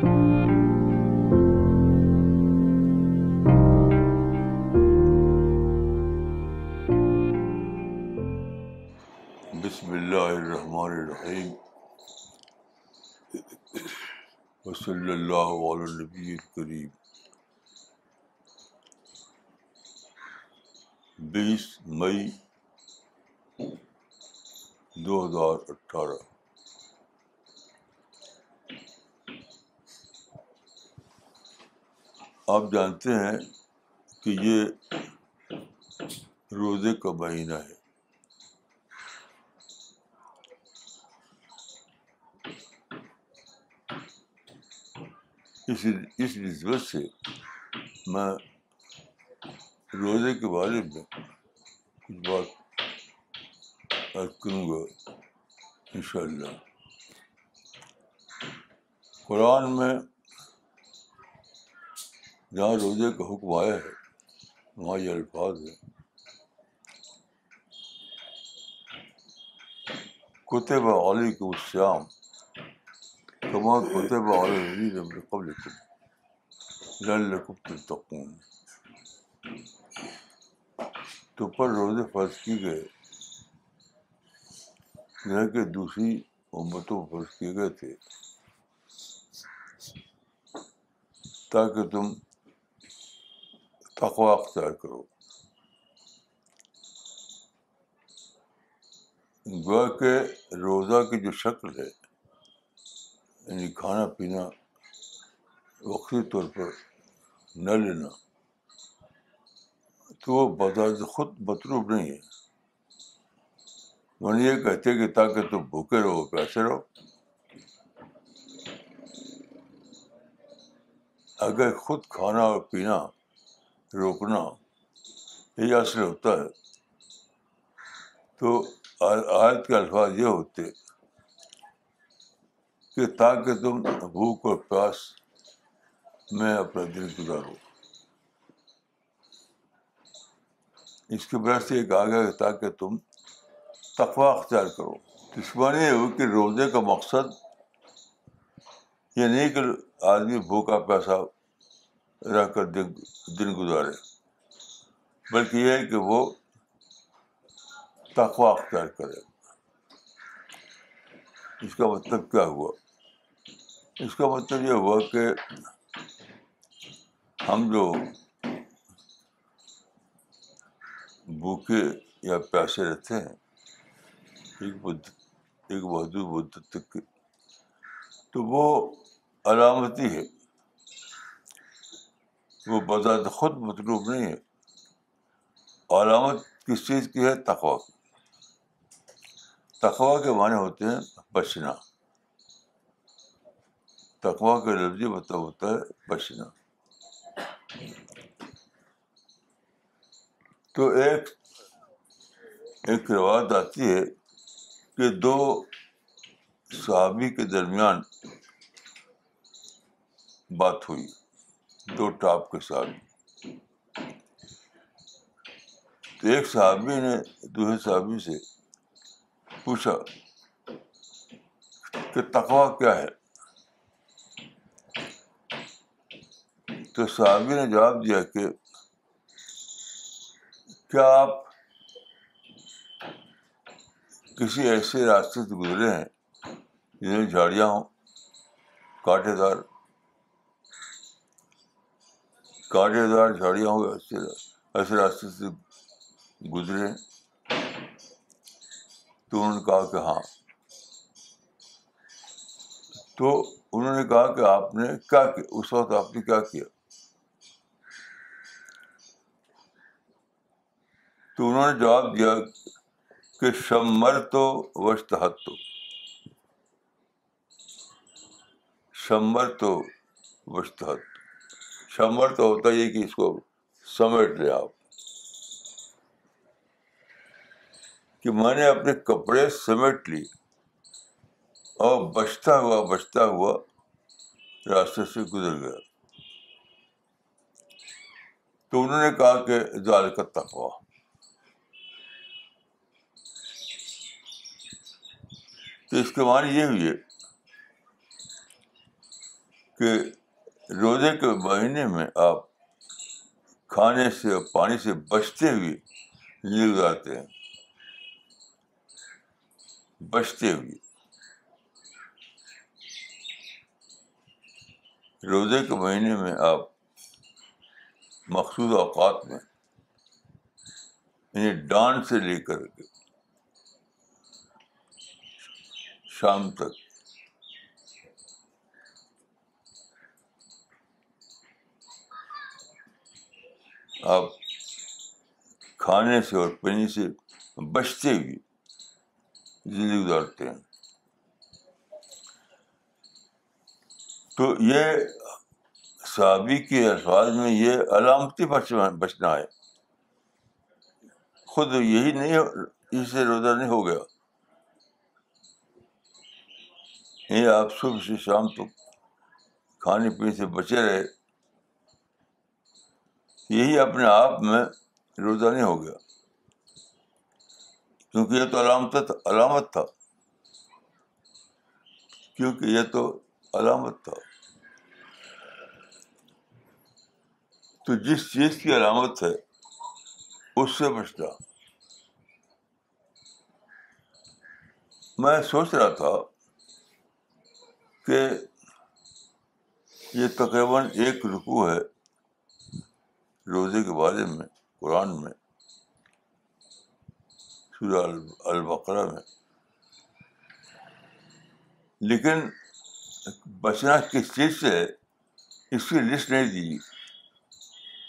بسم اللہ الرحمن الرحیم وصلی اللہ علیہ نبی الکریم بیس مئی دو ہزار اٹھارہ آپ جانتے ہیں کہ یہ روزے کا مہینہ ہے۔ اس اس نسبت سے میں روزے کے بارے میں کچھ بات عرض کروں گا ان شاء اللہ قرآن میں جہاں روزے کا حکم آیا ہے۔ وہاں یہ الفاظ ہے کتب علی کو شام کما کتب علی قبل لعلکم تو پر روزے فرض کی گئے یہ کہ دوسری امتوں فرض کیے گئے تھے۔ تاکہ تم تقوا اختیار کرو. گویا کہ روزہ کی جو شکل ہے یعنی کھانا پینا، وقتی طور پر نہ لینا، تو وہ بذات خود مطلوب نہیں ہے۔ وہ یہ کہتے کہ تاکہ تم بھوکے رہو پیسے رہو۔ اگر خود کھانا اور پینا روکنا یہ اصل ہوتا ہے تو آیت کے الفاظ یہ ہوتے کہ تاکہ تم بھوک اور پیاس میں اپنا دل گزارو اس کے بعد سے ایک آگے تاکہ تم تقوا اختیار کرو اس معنی یہ ہو کہ روزے کا مقصد یہ نہیں کہ آدمی بھوکا پیسہ رہ کر دن دن گزارے۔ بلکہ یہ ہے کہ وہ تقوا اختیار کرے۔ اس کا مطلب کیا ہوا؟ اس کا مطلب یہ ہوا کہ ہم جو بھوکے یا پیاسے رہتے ہیں، ایک مدت ایک محدود مدت تک کی تو وہ علامتی ہے۔ وہ بذات خود مطلوب نہیں ہے۔ علامت کس چیز کی ہے؟ تقوا کی تقوا کے معنی ہوتے ہیں بچنا۔ تقوا کا لفظی مطلب ہوتا ہے بچنا۔ تو ایک ایک روایت آتی ہے کہ دو صحابی کے درمیان بات ہوئی۔ دو ٹاپ کے صحابی تو ایک صحابی نے دوسرے صحابی سے پوچھا کہ تقوا کیا ہے؟ تو صحابی نے جواب دیا کہ کیا آپ کسی ایسے راستے سے گزرے ہیں جن میں جھاڑیاں ہوں کانٹے دار کانٹے دار جھاڑیاں ہوں ایسے ایسے راستے سے گزرے۔ تو انہوں نے کہا کہ ہاں۔ تو انہوں نے کہا کہ آپ نے کیا کیا؟ اس وقت آپ نے کیا کیا؟ تو انہوں نے جواب دیا کہ شمر تو وشتحت تو۔ شمر تو وشتحت شمر تو ہوتا یہ کہ اس کو سمیٹ لے آپ۔ کہ میں نے اپنے کپڑے سمیٹ لی اور بچتا ہوا بچتا ہوا راستے سے گزر گیا۔ تو انہوں نے کہا کہ ظال کا تقوا تو اس کے معنی یہ ہوئی ہے کہ روزے کے مہینے میں آپ کھانے سے اور پانی سے بچتے ہوئے زندگی گزارتے ہیں۔ بچتے ہوئے۔ روزے کے مہینے میں آپ مخصوص اوقات میں یعنی ڈانٹ سے لے کر کے شام تک آپ کھانے سے اور پینے سے بچتے ہوئے زندگی گزارتے ہیں۔ تو یہ صحابی کے الفاظ میں یہ علامتی بچنا ہے۔ خود یہی نہیں اس سے روزہ نہیں ہو گیا۔ یہ آپ صبح سے شام تک کھانے پینے سے بچے رہے۔ یہی اپنے آپ میں روزہ نہیں ہو گیا۔ کیونکہ یہ تو علامت علامت تھا۔ کیونکہ یہ تو علامت تھا۔ تو جس چیز کی علامت ہے، اس سے بچنا۔ میں سوچ رہا تھا کہ یہ تقریباً ایک رکو ہے۔ روزے کے بارے میں، قرآن میں، سورہ البقرہ میں۔ لیکن بچنا کس چیز سے ہے؟ اس کی لسٹ نہیں دی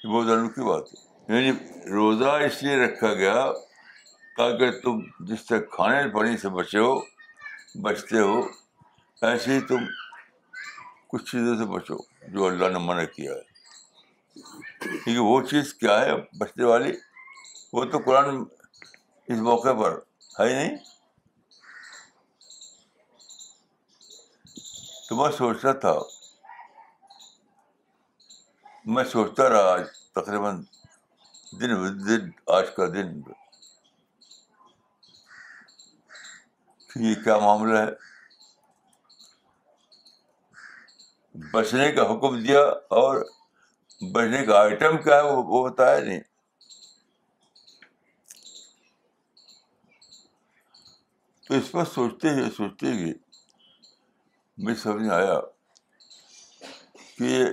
یہ بہت انوکھی بات ہے۔ یعنی روزہ اس لیے رکھا گیا تاکہ تم جس سے کھانے پانی سے بچے ہو، بچتے ہو، ایسے ہی تم کچھ چیزوں سے بچو جو اللہ نے منع کیا ہے۔ کیونکہ وہ چیز کیا ہے بچنے والی؟ وہ تو قرآن اس موقع پر ہے ہی نہیں۔ تو میں سوچتا تھا، میں سوچتا رہا آج تقریباً دن دن، آج کا دن۔ کہ یہ کیا معاملہ ہے؟ بچنے کا حکم دیا اور بچنے کا آئٹم کیا ہے وہ بتایا نہیں۔ تو اس پر سوچتے ہی سوچتے ہی مجھے سمجھ آیا کہ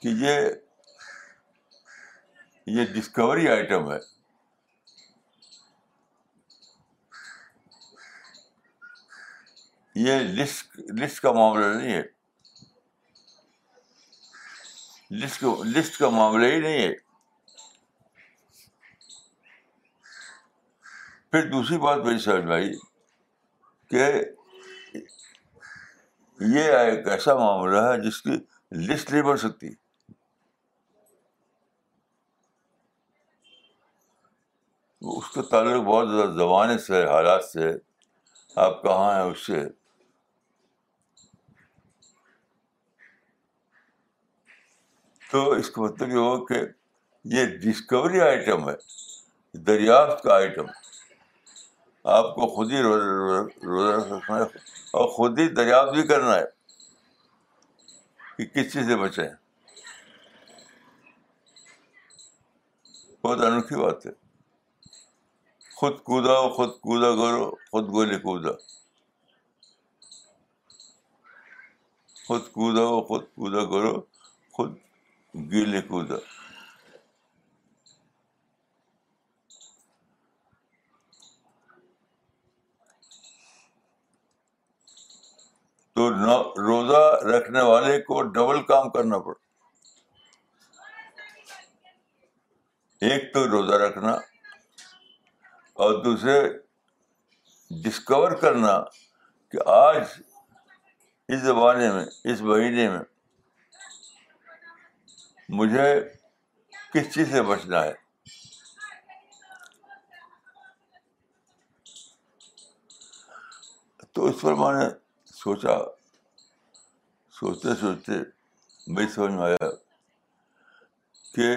کہ یہ یہ ڈسکوری آئٹم ہے۔ یہ لسٹ لسٹ کا معاملہ نہیں ہے۔ لسٹ لسٹ کا معاملہ ہی نہیں ہے پھر دوسری بات میری سمجھ میں آئی کہ یہ ایک ایسا معاملہ ہے جس کی لسٹ نہیں بن سکتی اس کا تعلق بہت زیادہ زمانے سے حالات سے آپ کہاں ہیں اس سے تو اس کا مطلب یہ ہو کہ یہ ڈسکوری آئٹم ہے، دریافت کا آئٹم آپ کو خود ہی روزہ رکھنا ہے اور خود ہی دریافت بھی کرنا ہے کہ کس چیز سے بچیں بہت انوکھی بات ہے۔ خود کودا خود کودا کرو، خود گولی کودا خود کودا خود کودا کرو، خود گیلے کودا تو روزہ رکھنے والے کو ڈبل کام کرنا پڑ ایک تو روزہ رکھنا اور دوسرے ڈسکور کرنا کہ آج اس زمانے میں اس مہینے میں مجھے کس چیز سے بچنا ہے؟ تو اس پر میں نے سوچا، سوچتے سوچتے میں سمجھ میں آیا کہ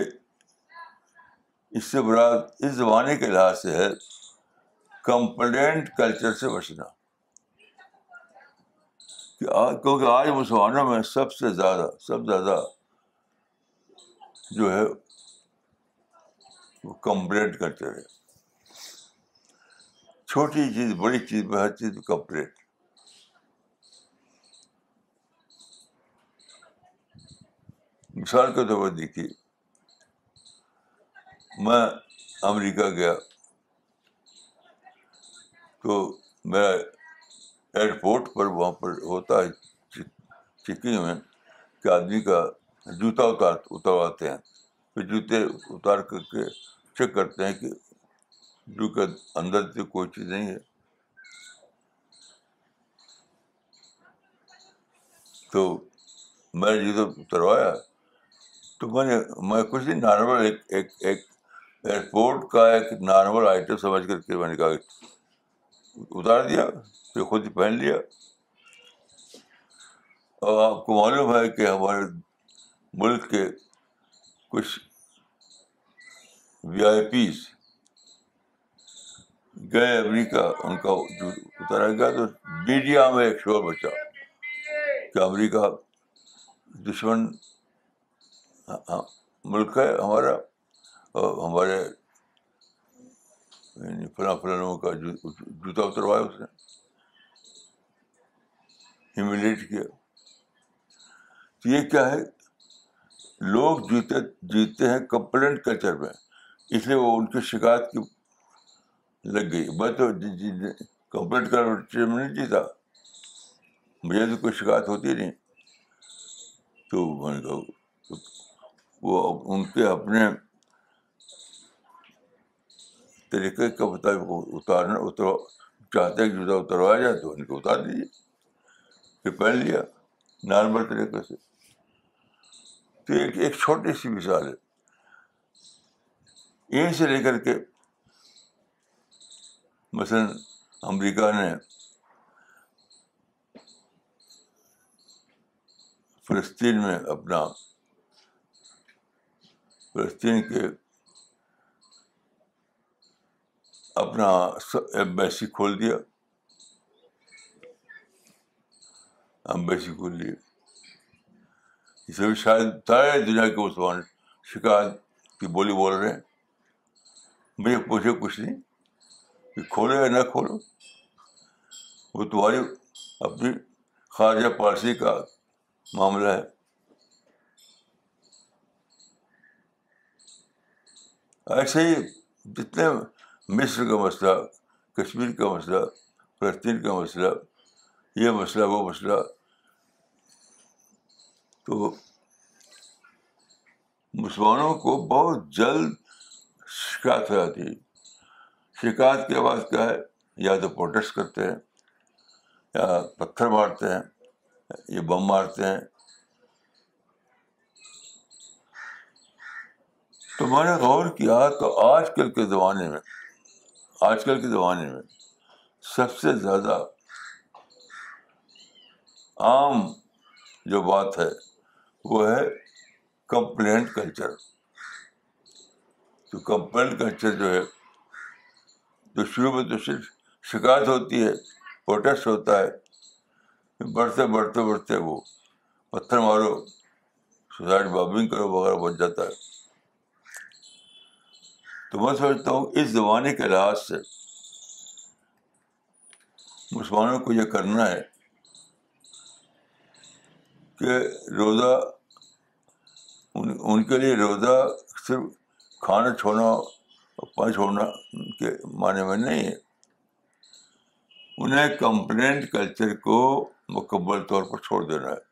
اس سے برا اس زمانے کے لحاظ سے ہے کمپلینٹ کلچر سے بچنا۔ کہ کیونکہ آج مسلمانوں میں سب سے زیادہ، سب سے زیادہ جو ہے، وہ کمپلینٹ کرتے رہے۔ چھوٹی چیز، بڑی چیز، میں ہر چیز کمپلیٹ مثال کے طور پر دیکھیے، میں امریکہ گیا تو میرا ایئرپورٹ پر وہاں پر ہوتا ہے چیکنگ میں کہ آدمی کا جوتا اتار اترواتے ہیں۔ پھر جوتے اتار کر کے چیک کرتے ہیں کہ جو کہ اندر سے کوئی چیز نہیں ہے۔ تو میں نے جوتا اتروایا تو میں نے، میں کچھ نہیں، نارمل ایک ایک ایک ایئرپورٹ کا ایک نارمل آئٹم سمجھ کر کے میں نے کہا اتار دیا، پھر خود ہی پہن لیا۔ اور آپ کو معلوم ہے کہ ہمارے ملک کے کچھ وی آئی پیز گئے، امریکہ ان کا اتارا گیا تو میڈیا میں ایک شور بچا کہ امریکہ دشمن ملک ہے ہمارا اور ہمارے یعنی فلاں فلاں لوگوں کا جوتا اتروایا اس نے ہیوملیٹ کیا۔ تو یہ کیا ہے؟ لوگ جیتے جیتے ہیں کمپلینٹ کلچر میں، اس لیے وہ ان کی شکایت کی لگ گئی۔ میں تو جی، جی، جی، کمپلینٹ کلچر میں نہیں جیتا مجھے تو کوئی شکایت ہوتی نہیں۔ تو میں نے کہا، وہ ان کے اپنے طریقے کا مطابق اتارنا اتر چاہتے ہیں کہ جوتا اتروایا جائے تو ان کو اتار دیجیے۔ پھر پہن لیا، نارمل طریقے سے۔ تو ایک ایک چھوٹی سی مثال ہے۔ یہیں سے لے کر کے مثلاً امریکہ نے فلسطین میں اپنا فلسطین کے اپنا ایمبیسی کھول دیا۔ ایمبیسی کھول لیا اسے بھی شاید سارے دنیا کے مسلمان شکایت کی بولی بول رہے ہیں مجھے پوچھے کچھ نہیں کہ کھولو یا نہ کھولو وہ تمہاری اپنی خارجہ پارسی کا معاملہ ہے ایسے ہی جتنے مصر کا مسئلہ کشمیر کا مسئلہ فلسطین کا مسئلہ یہ مسئلہ وہ مسئلہ تو مسلمانوں کو بہت جلد شکایت ہو جاتی ہے۔ شکایت کے بعد کیا ہے؟ یا تو پروٹیسٹ کرتے ہیں، یا پتھر مارتے ہیں، یا بم مارتے ہیں۔ تو میں نے غور کیا تو آج کل کے زمانے میں، آج کل کے زمانے میں سب سے زیادہ عام جو بات ہے وہ ہے کمپلینٹ کلچر۔ تو کمپلینٹ کلچر جو ہے تو شروع میں تو صرف شکایت ہوتی ہے، پروٹیسٹ ہوتا ہے بڑھتے بڑھتے بڑھتے وہ پتھر مارو سوسائڈ بابنگ کرو، وغیرہ بن جاتا ہے۔ تو میں سمجھتا ہوں اس زمانے کے لحاظ سے مسلمانوں کو یہ کرنا ہے۔ کہ روزہ، ان کے لیے روزہ صرف کھانا چھوڑنا اور پانی چھوڑنا کے معنی میں نہیں ہے۔ انہیں کمپلینٹ کلچر کو مکمل طور پر چھوڑ دینا ہے۔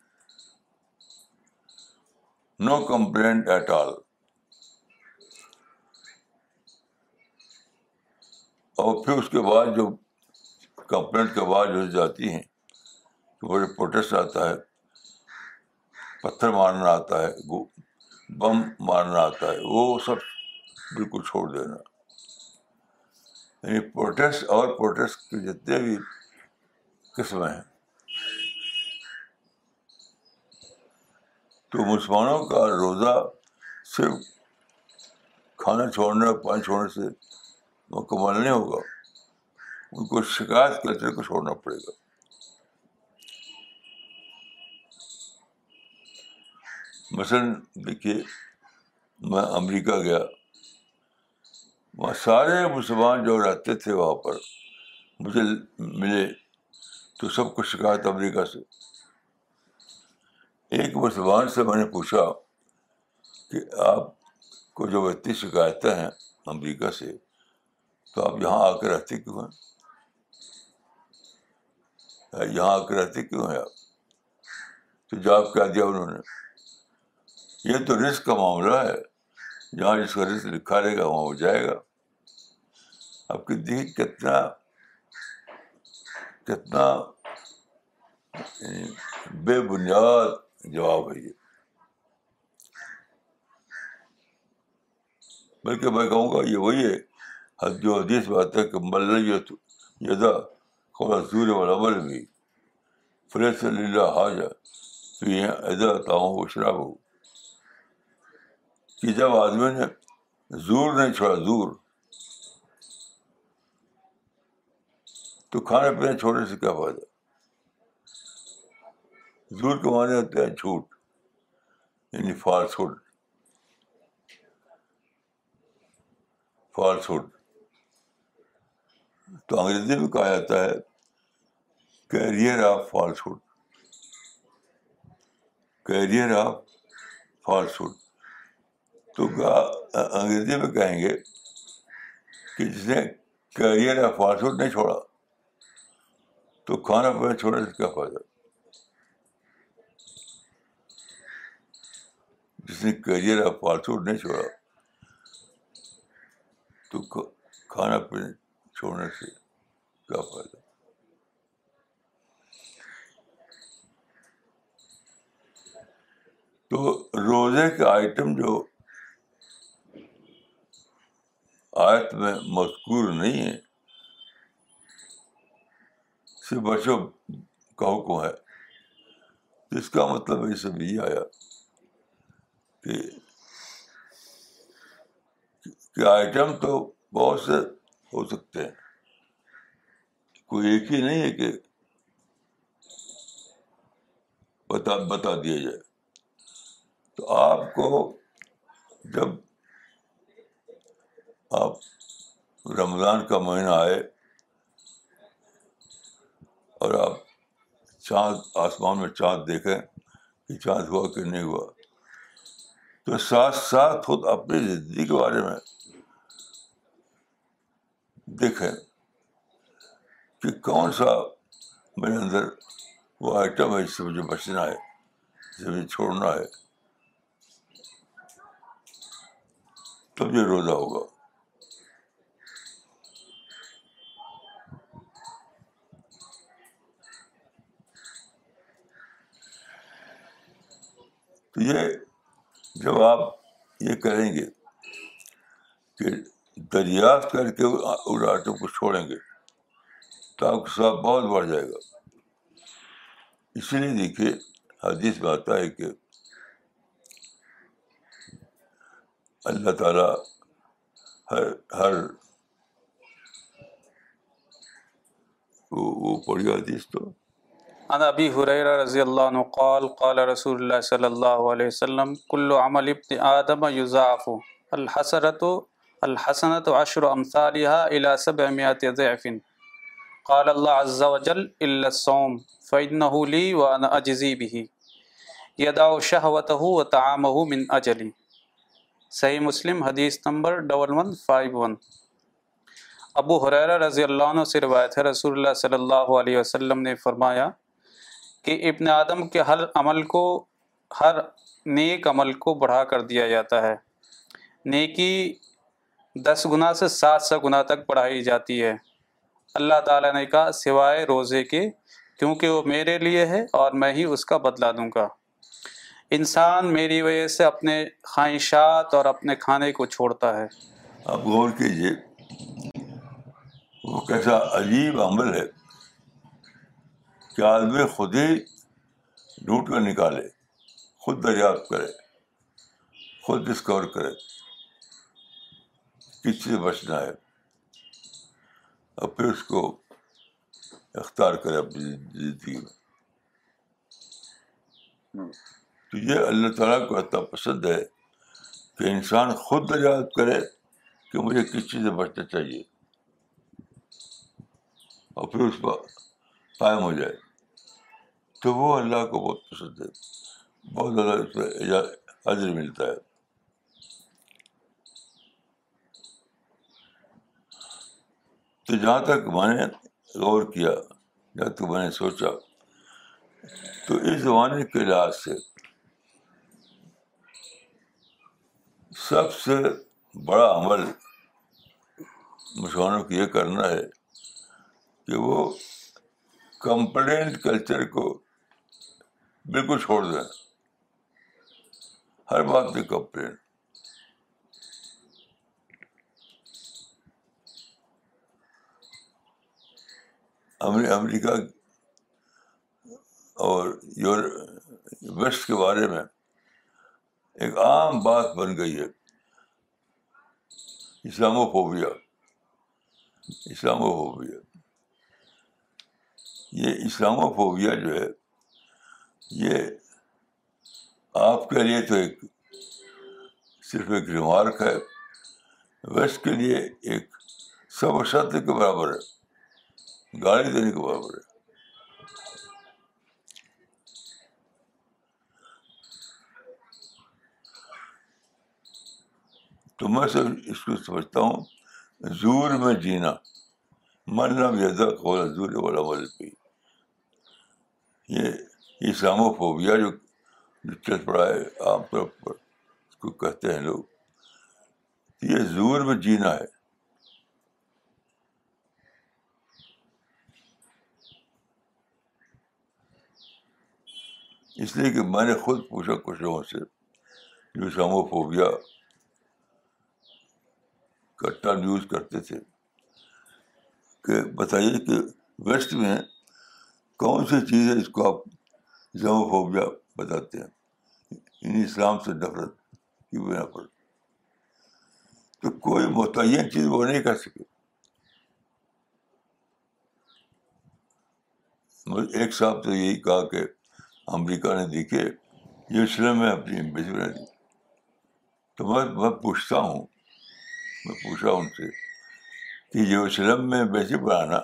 No complaint at all. اور پھر اس کے بعد جو کمپلینٹ کے بعد جو جاتی ہیں تو بڑے پروٹیسٹ آتا ہے پتھر مارنا آتا ہے بم مارنا آتا ہے، وہ سب بالکل چھوڑ دینا۔ یعنی پروٹیسٹ، اور پروٹیسٹ کے جتنے بھی قسمیں ہیں۔ تو مسلمانوں کا روزہ صرف کھانا چھوڑنے پانی چھوڑنے سے مکمل نہیں ہوگا۔ ان کو شکایت کلچر کو چھوڑنا پڑے گا۔ مثلاً دیکھیے، میں امریکہ گیا، وہاں سارے مسلمان جو رہتے تھے وہاں پر، مجھے ملے تو سب کو شکایت امریکہ سے۔ ایک مسلمان سے میں نے پوچھا کہ آپ کو جو اتنی شکایتیں ہیں امریکہ سے، تو آپ یہاں آ کے رہتے کیوں ہیں؟ یہاں آ کے رہتے کیوں ہیں آپ؟ تو جواب کیا دیا انہوں نے؟ یہ تو رسک کا معاملہ ہے جہاں جس کا رسک لکھا رہے گا وہاں ہو جائے گا اب کی دیکھیے کتنا کتنا بے بنیاد جواب ہے یہ بلکہ میں کہوں گا یہ وہی ہے جو حدیث بات ہے کہ مل یدا زور والا عمل بھی فریش اللہ حاجہ تو یہ ادا تاؤں وہ شراب ہو کہ جب آدمی نے زور نہیں چھوڑا، زور۔ تو کھانے پینے چھوڑنے سے کیا فائدہ؟ زور کے معنی ہوتے ہیں جھوٹ یعنی فالس ہوڈ فالس ہوڈ تو انگریزی میں کہا جاتا ہے، carrier of falsehood carrier of falsehood تو انگریزی میں کہیں گے کہ جس نے کیریئر آف فالس ہوڈ نہیں چھوڑا، تو کھانا پینا چھوڑنے سے کیا فائدہ۔ جس نے کیریئر آف فالس ہوڈ نہیں چھوڑا، تو کھانا پینا چھوڑنے سے کیا فائدہ؟ تو روزے کے آئٹم جو آیت میں مذکور نہیں ہے۔ صرف بچوں کا حکم ہے۔ جس کا مطلب یہ سب یہ آیا کہ کہ آئٹم تو بہت سے ہو سکتے ہیں۔ کوئی ایک ہی نہیں ہے کہ بتا بتا دیا جائے۔ تو آپ کو جب آپ رمضان کا مہینہ آئے اور آپ چاند، آسمان میں چاند دیکھیں کہ چاند ہوا کہ نہیں ہوا۔ تو ساتھ ساتھ خود اپنی زندگی کے بارے میں دیکھیں کہ کون سا میرے اندر وہ آئٹم ہے جس سے مجھے بچنا ہے، جسے مجھے چھوڑنا ہے۔ تب یہ روزہ ہوگا۔ تو یہ جب آپ یہ کریں گے کہ دریافت کر کے ان آٹوں کو چھوڑیں گے، تو آپ کا سواب بہت بڑھ جائے گا۔ اسی لیے دیکھیے، حدیث میں آتا ہے کہ اللہ تعالیٰ ہر ہر وہ پڑھی حدیث تو عن ابی حریرہ رضی اللہ عنہ قال قال رسول اللہ صلی اللہ علیہ وسلم، کل عمل ابن آدم یضاعف الحسرت الحسنت عشر امثالها الى سبعمائة ضعف۔ قال اللہ عز وجل، الا الصوم، فإنه لي وانا اجزی به يدع شهوته وطعامه من اجلی۔ صحیح مسلم، حدیث number double one, five one. ابو حریرہ رضی اللہ عنہ سے روایت ہے، رسول اللہ صلی اللہ علیہ وسلم نے فرمایا کہ ابن آدم کے ہر عمل کو، ہر نیک عمل کو بڑھا کر دیا جاتا ہے۔ نیکی دس گنا سے سات سو گنا تک بڑھائی جاتی ہے۔ اللہ تعالیٰ نے کہا، سوائے روزے کے، کیونکہ وہ میرے لیے ہے اور میں ہی اس کا بدلا دوں گا۔ انسان میری وجہ سے اپنے خواہشات اور اپنے کھانے کو چھوڑتا ہے۔ آپ غور کیجیے وہ کیسا عجیب عمل ہے۔ کہ آدمی خود ہی ڈھونڈ کر نکالے خود دریافت کرے خود ڈسکور کرے۔ کس سے بچنا ہے؟ اور پھر اس کو اختیار کرے اپنی زندگی میں۔ تو یہ اللہ تعالیٰ کو اتنا پسند ہے کہ انسان خود دریافت کرے کہ مجھے کس چیز سے بچنا چاہیے۔ اور پھر اس پر قائم ہو جائے۔ تو وہ اللہ کو بہت پسند ہے۔ بہت زیادہ اس میں حضر ملتا ہے۔ تو جہاں تک میں نے غور کیا، جہاں تک میں نے سوچا، تو اس زمانے کے لحاظ سے سب سے بڑا عمل مسلمانوں کو یہ کرنا ہے کہ وہ کمپلینٹ کلچر کو بالکل چھوڑ دیں۔ ہر بات میں کمپلینٹ امریکہ اور یور، ویسٹ کے بارے میں ایک عام بات بن گئی ہے۔ اسلامو فوبیا اسلامو فوبیا یہ اسلامو فوبیا جو ہے یہ آپ کے لیے تو ایک صرف ایک ریمارک ہے ویسٹ کے لیے ایک سب شد کے برابر ہے گاڑی دینے کے برابر ہے۔ تو میں سب اس کو سمجھتا ہوں، زور میں جینا، مرنا زیادہ قول زور والا مل پی یہ اسلام و فوبیا جو چل پڑا ہے عام طور پر، اس کو کہتے ہیں لوگ۔ یہ زور میں جینا ہے۔ اس لیے کہ میں نے خود پوچھا کچھ لوگوں سے، جو اسلام و فوبیا کا ٹرم یوز کرتے تھے، کہ بتائیے کہ ویسٹ میں کون سی چیز ہے اس کو آپ اسلام فوبیا بتاتے ہیں۔ ان اسلام سے نفرت کی بنا پر۔ تو کوئی متعین چیز وہ نہیں کر سکے۔ ایک صاحب تو یہی کہا کہ امریکہ نے دیکھے یہ اسلم میں اپنی امبیسی بنا دی۔ تو میں میں پوچھتا ہوں، میں پوچھا ان سے کہ یروشلم میں بیسی بنانا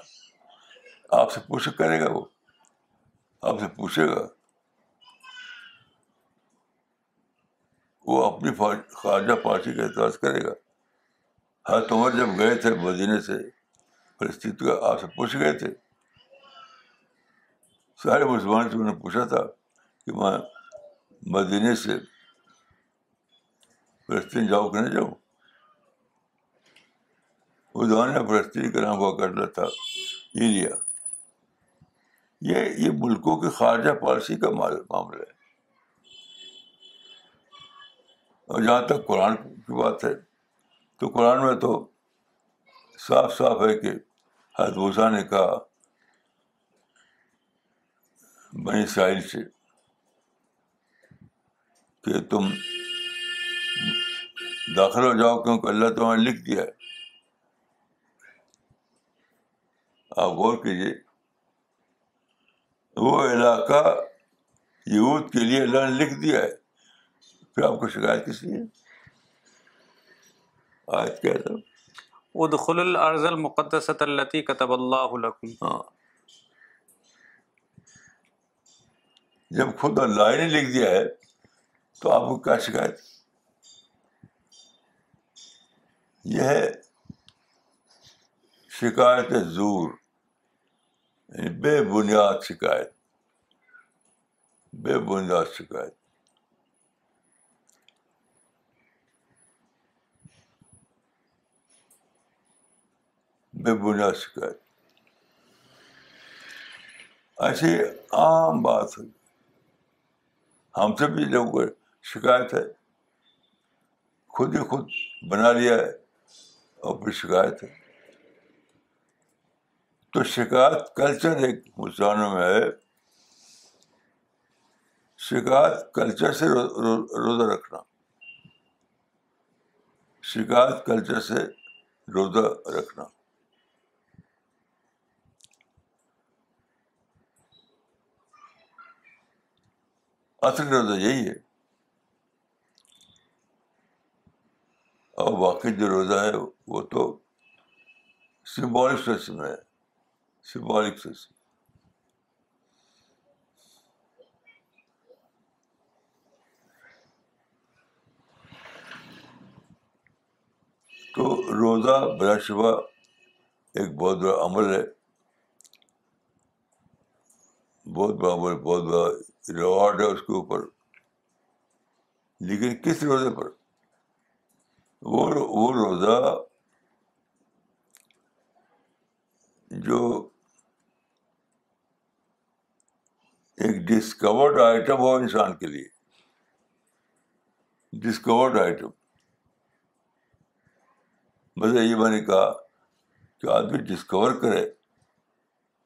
آپ سے پوچھ کرے گا وہ؟ آپ سے پوچھے گا۔ وہ اپنی خواجہ پارٹی کا اعتراض کرے گا۔ ہر عمر جب گئے تھے مدینے سے فلسطین کا آپ سے پوچھ گئے تھے۔ سارے مسلمان سے میں نے پوچھا تھا کہ میں مدینے سے فلسطین جاؤ کہ نہیں جاؤں؟ وہ دوران فلسطین کا نام ہوا کرتا تھا، یہ لیا۔ یہ یہ ملکوں کی خارجہ پالیسی کا معاملہ ہے۔ اور جہاں تک قرآن کی بات ہے، تو قرآن میں تو صاف صاف ہے کہ حضبوسا نے کہا، بنی ساحل سے کہ تم داخل ہو جاؤ کیونکہ اللہ تمہیں لکھ دیا ہے۔ آپ غور کیجیے وہ علاقہ یوتھ کے لیے اللہ نے لکھ دیا ہے۔ پھر آپ کو شکایت کس لیے آج کیا تھا؟ ادخل الارض المقدسۃ التي كتب اللہ لكم. ہاں۔ جب خود اللہ نے لکھ دیا ہے تو آپ کو کیا شکایت؟ یہ ہے شکایت زور یعنی بے بنیاد شکایت۔ بے بنیاد شکایت۔ بے بنیاد شکایت۔ ایسی عام بات ہوئی ہم سے بھی لوگوں کو شکایت ہے، خود ہی خود بنا لیا ہے اور پھر شکایت ہے۔ تو شکایت کلچر ایک مسلمانوں میں ہے۔ شکایت کلچر سے روزہ رکھنا۔ شکایت کلچر سے روزہ رکھنا۔ اصل روزہ یہی ہے اور باقی جو روزہ ہے وہ تو سمبولک سسٹم ہے سمبولک سسٹم تو روزہ بلا شبہ ایک بہت بڑا عمل ہے بہت بڑا عمل بہت بڑا ریوارڈ ہے اس کے اوپر۔ لیکن کس روزے پر؟ وہ وہ روزہ جو ایک ڈسکورڈ آئٹم ہو انسان کے لیے۔ ڈسکورڈ آئٹم بس یہ میں نے کہا کہ آدمی ڈسکور کرے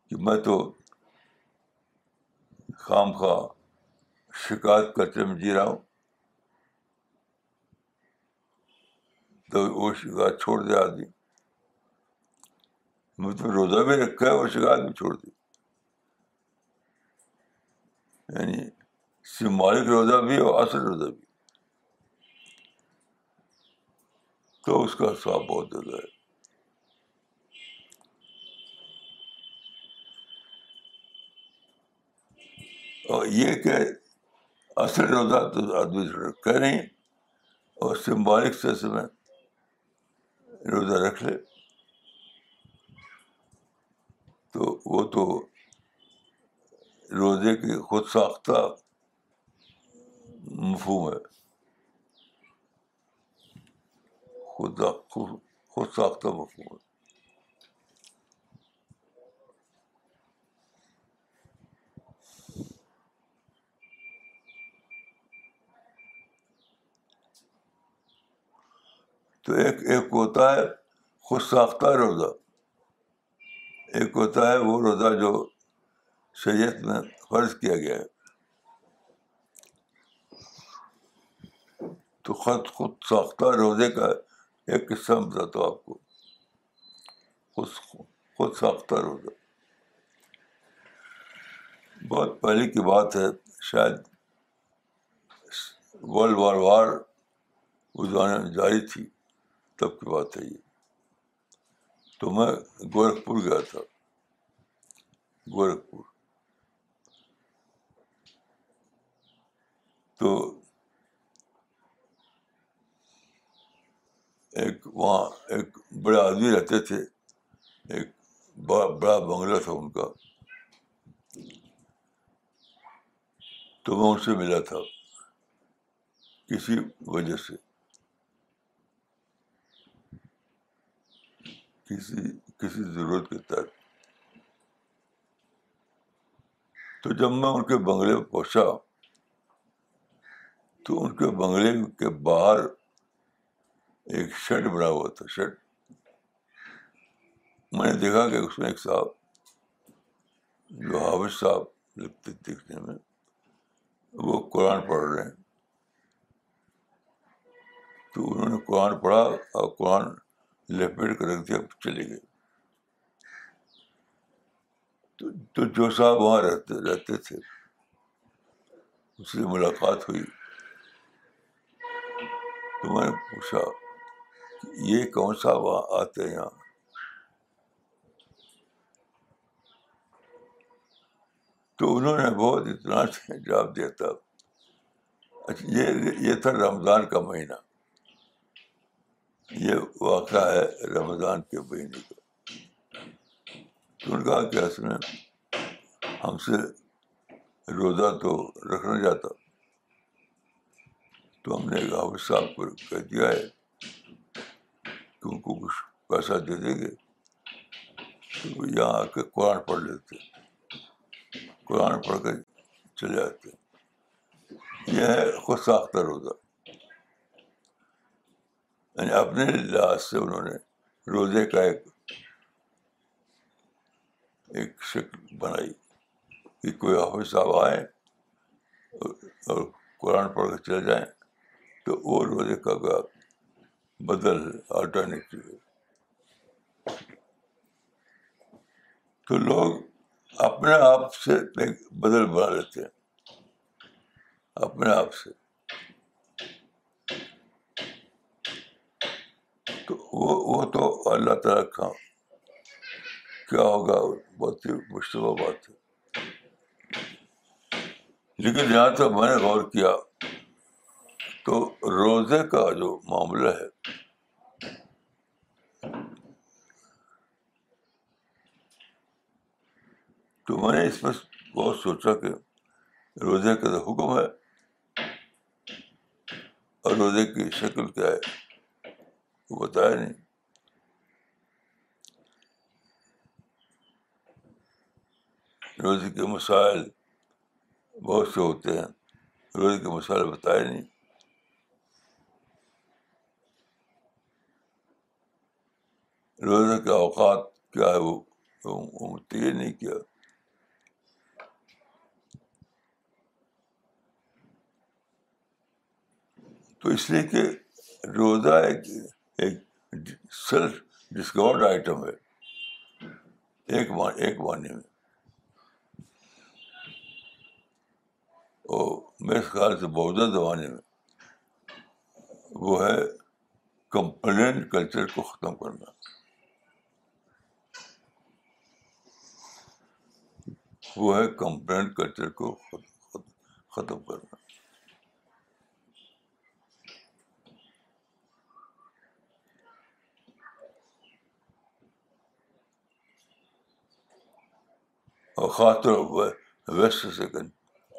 کہ میں تو خام خواہ شکایت کرتے میں جی رہا ہوں۔ تو وہ شکایت چھوڑ دے آدمی۔ مطلب روزہ بھی رکھا ہے اور شکایت بھی چھوڑ دی۔ یعنی سمالک روزہ بھی اور اصل روزہ بھی۔ تو اس کا سواب بہت زیادہ ہے۔ اور یہ کہ اصل روزہ تو آدمی رکھے نہیں اور سمبالک سے میں روزہ رکھ لے۔ تو وہ تو روزے کی خود ساختہ مفہوم ہے۔ خود خود ساختہ مفہوم ہے۔ تو ایک ایک ہوتا ہے خود ساختہ روزہ۔ ایک ہوتا ہے وہ روزہ جو شریعت میں فرض کیا گیا ہے۔ تو خود خود ساختہ روزے کا ایک قصہ بتاتا ہوں آپ کو۔ خود خود ساختہ روزہ۔ بہت پہلے کی بات ہے، شاید ورلڈ وار وار اس زمانے میں جاری تھی۔ تب کی بات ہے یہ۔ تو میں گورکھپور گیا تھا۔ گورکھپور۔ تو ایک وہاں ایک بڑے آدمی رہتے تھے۔ ایک بڑا بڑا بنگلہ تھا ان کا۔ تو میں ان سے ملا تھا۔ کسی وجہ سے۔ کسی کسی ضرورت کے تحت تو جب میں ان کے بنگلے میں پہنچا تو ان کے بنگلے کے باہر ایک شیڈ بنا ہوا تھا شیڈ میں نے دیکھا کہ اس میں ایک صاحب جو حافظ صاحب لگتے دیکھنے میں وہ قرآن پڑھ رہے ہیں تو انہوں نے قرآن پڑھا اور قرآن لپیٹ کر رکھ دیا، چلے گئے۔ تو جو صاحب وہاں رہتے رہتے تھے، اس سے ملاقات ہوئی۔ تو میں نے پوچھا، یہ کون سا وہاں آتے ہیں یہاں؟ تو انہوں نے بہت اتنا جواب دیا تھا۔ اچھا یہ یہ تھا رمضان کا مہینہ۔ یہ واقعہ ہے رمضان کے مہینے کا۔ تو ان کا کہ اس میں ہم سے روزہ تو رکھنا جاتا۔ تو ہم نے حافظ صاحب کو کہہ دیا ہے، کہ ان کو کچھ پیسہ دے دیں گے، تو وہ یہاں آ کے قرآن پڑھ لیتے۔ قرآن پڑھ کے چلے جاتے یہ ہے خود ساختہ روزہ۔ یعنی اپنے لحاظ سے انہوں نے روزے کا ایک ایک شکل بنائی کہ کوئی حافظ صاحب آئیں اور قرآن پڑھ کے چلے جائیں تو وہ روزے کا بدل آلٹرنیٹیو ہے۔ تو لوگ اپنے آپ سے بدل بنا لیتے ہیں۔ اپنے آپ سے۔ تو وہ وہ تو اللہ تعالیٰ کا کیا ہوگا، بہت ہی مشتبہ بات ہے۔ لیکن یہاں تک میں نے غور کیا تو روزے کا جو معاملہ ہے، تو میں نے اس پر بہت سوچا کہ روزے کا تو حکم ہے اور روزے کی شکل کیا ہے۔ وہ بتایا نہیں۔ روزے کے مسائل بہت سے ہوتے ہیں۔ روزے کے مسائل بتائے نہیں۔ روزے کے اوقات کیا ہے وہ؟ یہ نہیں کیا۔ تو اس لیے کہ روزہ ایک ایک سیلف ڈسکورڈ آئٹم ہے، ایک ایک معنی میں۔ اور میرے خیال سے موجودہ زمانے میں۔ وہ ہے کمپلین کلچر کو ختم کرنا۔ وہ ہے کمپلین کلچر کو ختم کرنا۔ اور خاص طور ویسٹ سے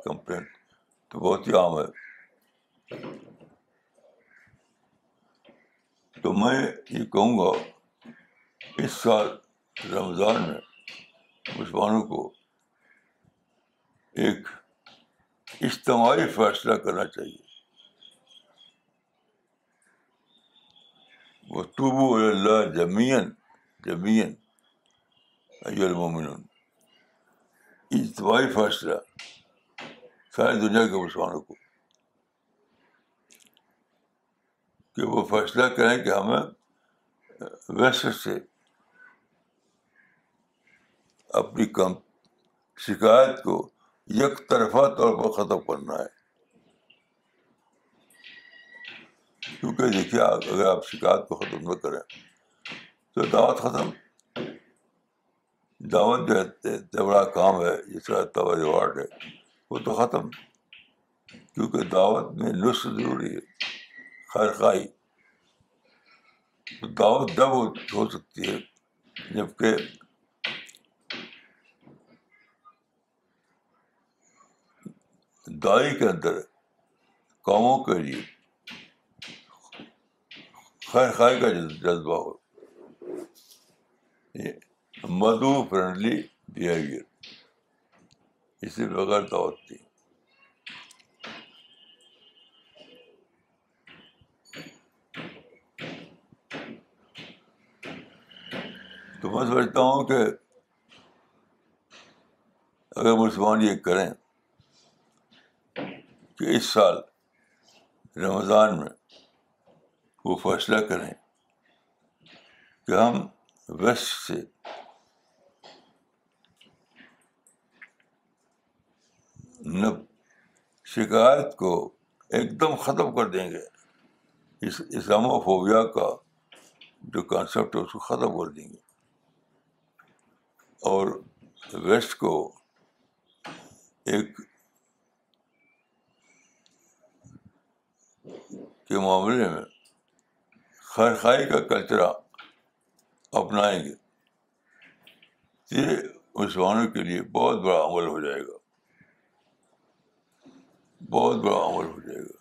کمپلین۔ تو بہت ہی عام ہے۔ تو میں یہ کہوں گا، اس سال رمضان میں مسلمانوں کو ایک اجتماعی فیصلہ کرنا چاہیے۔ وہ طوبو اللہ جمین جمین المومن اجتماعی فیصلہ ساری دنیا کے مسلمانوں کو کہ وہ فیصلہ کریں کہ ہمیں ویسٹ سے اپنی کم شکایت کو یک طرفہ طور پر ختم کرنا ہے کیونکہ دیکھیے اگر آپ شکایت کو ختم نہ کریں تو دعوت ختم دعوت جو ہے بڑا کام ہے، جس طرح ریوارڈ ہے، وہ تو ختم۔ کیونکہ دعوت میں نسخ ضروری ہے، خیر خائی دعوت جب ہو سکتی ہے، جبکہ دائی کے اندر، کاموں کے لیے خیر خائی کا جذبہ ہو۔ مدو فرینڈلی بہیویئر اسی بغیر دعوت تھی تو میں سمجھتا ہوں کہ اگر مسلمان یہ کریں کہ اس سال رمضان میں وہ فیصلہ کریں کہ ہم ویسٹ سے شکایت کو ایک دم ختم کر دیں گے۔ اس اسلام فوبیا کا جو کانسیپٹ ہے، اس کو ختم کر دیں گے۔ اور ویسٹ کو ایک کے معاملے میں خیر خائی کا کلچر اپنائیں گے۔ یہ مسلمانوں کے لیے بہت بڑا عمل ہو جائے گا۔ بہت بڑا عمل ہو جائے گا۔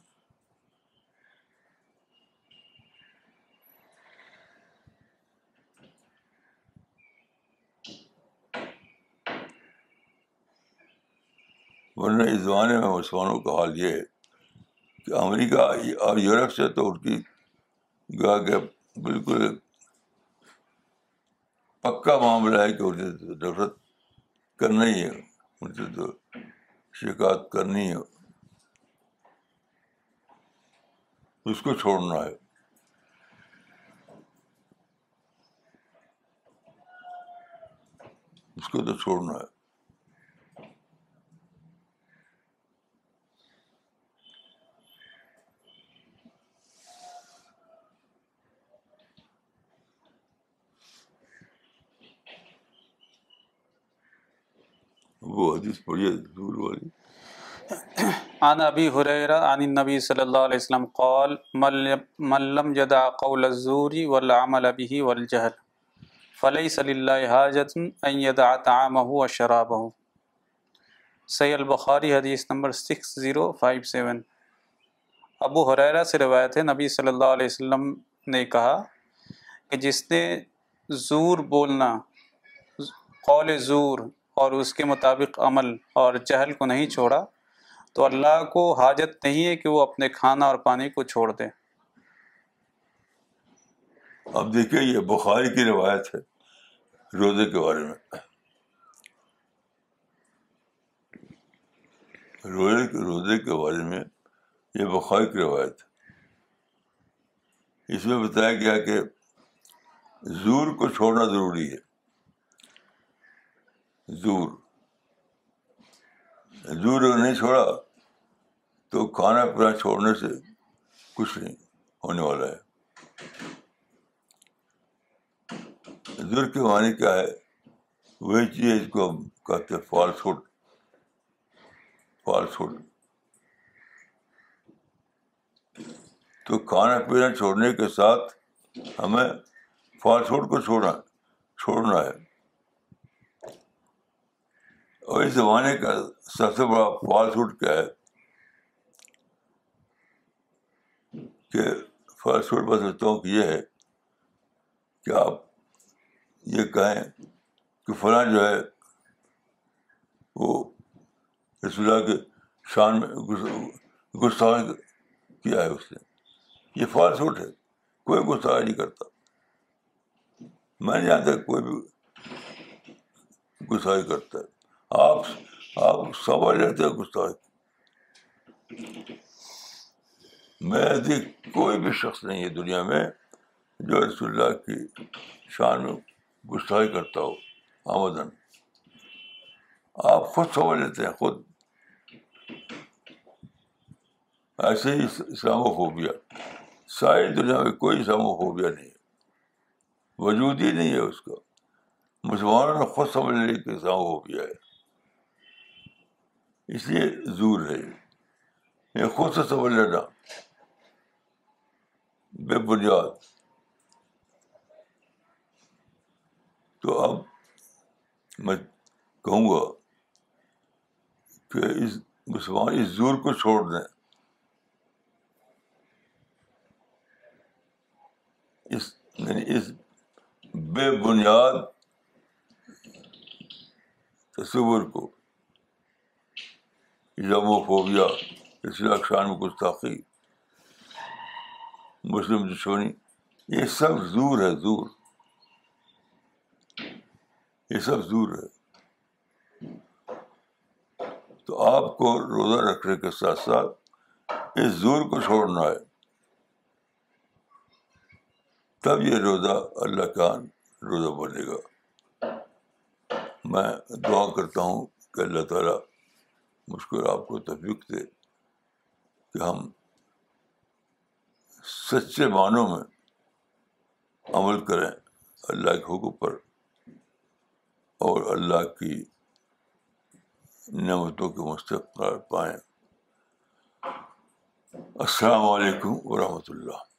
ورنہ اس زمانے میں مسلمانوں کا حال یہ ہے کہ امریکہ اور یورپ سے تو ان کی گا کہ بالکل پکا معاملہ ہے کہ انہیں نفرت کرنا ہی ہے، ان سے تو شکایت کرنی ہے۔ اس کو چھوڑنا ہے۔ اس کو تو چھوڑنا ہے۔ وہ حدیث پڑھی ہے دور والی۔ عن ابی حریرہ عن النبی صلی اللہ علیہ وسلم قال، من لم يدع قول الزور والعمل به والجهل فليس لله حاجة ان يدع طعامه وشرابه صحیح البخاری حدیث نمبر 6057 ابو حریرہ سے روایت ہے، نبی صلی اللہ علیہ وسلم نے کہا کہ جس نے زور بولنا، قول زور اور اس کے مطابق عمل اور جہل کو نہیں چھوڑا تو اللہ کو حاجت نہیں ہے کہ وہ اپنے کھانا اور پانی کو چھوڑ دے۔ اب دیکھیے یہ بخاری کی روایت ہے روزے کے بارے میں۔ روزے کے روزے کے بارے میں یہ بخاری کی روایت ہے۔ اس میں بتایا گیا کہ زور کو چھوڑنا ضروری ہے۔ زور۔ زور نہیں چھوڑا تو کھانا پینا چھوڑنے سے کچھ نہیں ہونے والا ہے۔ زور کے معنی کیا ہے؟ وہی چیز کو ہم کہتے ہیں فالس فوڈ فالس فوڈ تو کھانا پینا چھوڑنے کے ساتھ ہمیں فاسٹ فوڈ کو چھوڑنا چھوڑنا ہے۔ اور اس زمانے کا سب سے بڑا فاسٹ فوڈ کیا ہے؟ کہ فاسٹ فوڈ میں سمجھتا ہوں کہ یہ ہے کہ آپ یہ کہیں کہ فلاں جو ہے وہ رسول اللہ کے شان میں گستاخ کیا ہے اس نے؟ یہ فاسٹ فوڈ ہے کوئی گستاخ نہیں کرتا۔ میں نہیں جانتا کوئی بھی گستاخی کرتا ہے۔ آپ آپ سمجھ لیتے ہیں گستاخی۔ میں کوئی بھی شخص نہیں ہے دنیا میں جو رسول اللہ کی شان میں گستاخی کرتا ہو، آمدن۔ آپ خود سمجھ لیتے ہیں، خود۔ ایسے ہی اسلام و خوبیہ ساری دنیا میں کوئی اسلام و خوبیہ نہیں ہے۔ وجود ہی نہیں ہے اس کا۔ مسلمانوں نے خود سمجھ لی کہ اسلام و خوبیہ ہے۔ اس لیے زور ہے۔ یہ خود سے سمجھ لینا۔ بے بنیاد۔ تو اب میں کہوں گا کہ اس مسلمان اس زور کو چھوڑ دیں۔ اس یعنی اس بے بنیاد تصور کو فوبیا اس شان میں کچھ گستاخی۔ مسلم دشمنی یہ سب زور ہے، زور۔ یہ سب زور ہے۔ تو آپ کو روزہ رکھنے کے ساتھ ساتھ اس زور کو چھوڑنا ہے۔ تب یہ روزہ اللہ کا روزہ بنے گا۔ میں دعا کرتا ہوں کہ اللہ تعالیٰ مشکل آپ کو تفیق دے کہ ہم سچے معنوں میں عمل کریں اللہ کے حقوق پر اور اللہ کی نعمتوں کے مستقبل پائیں۔ السلام علیکم ورحمۃ اللہ۔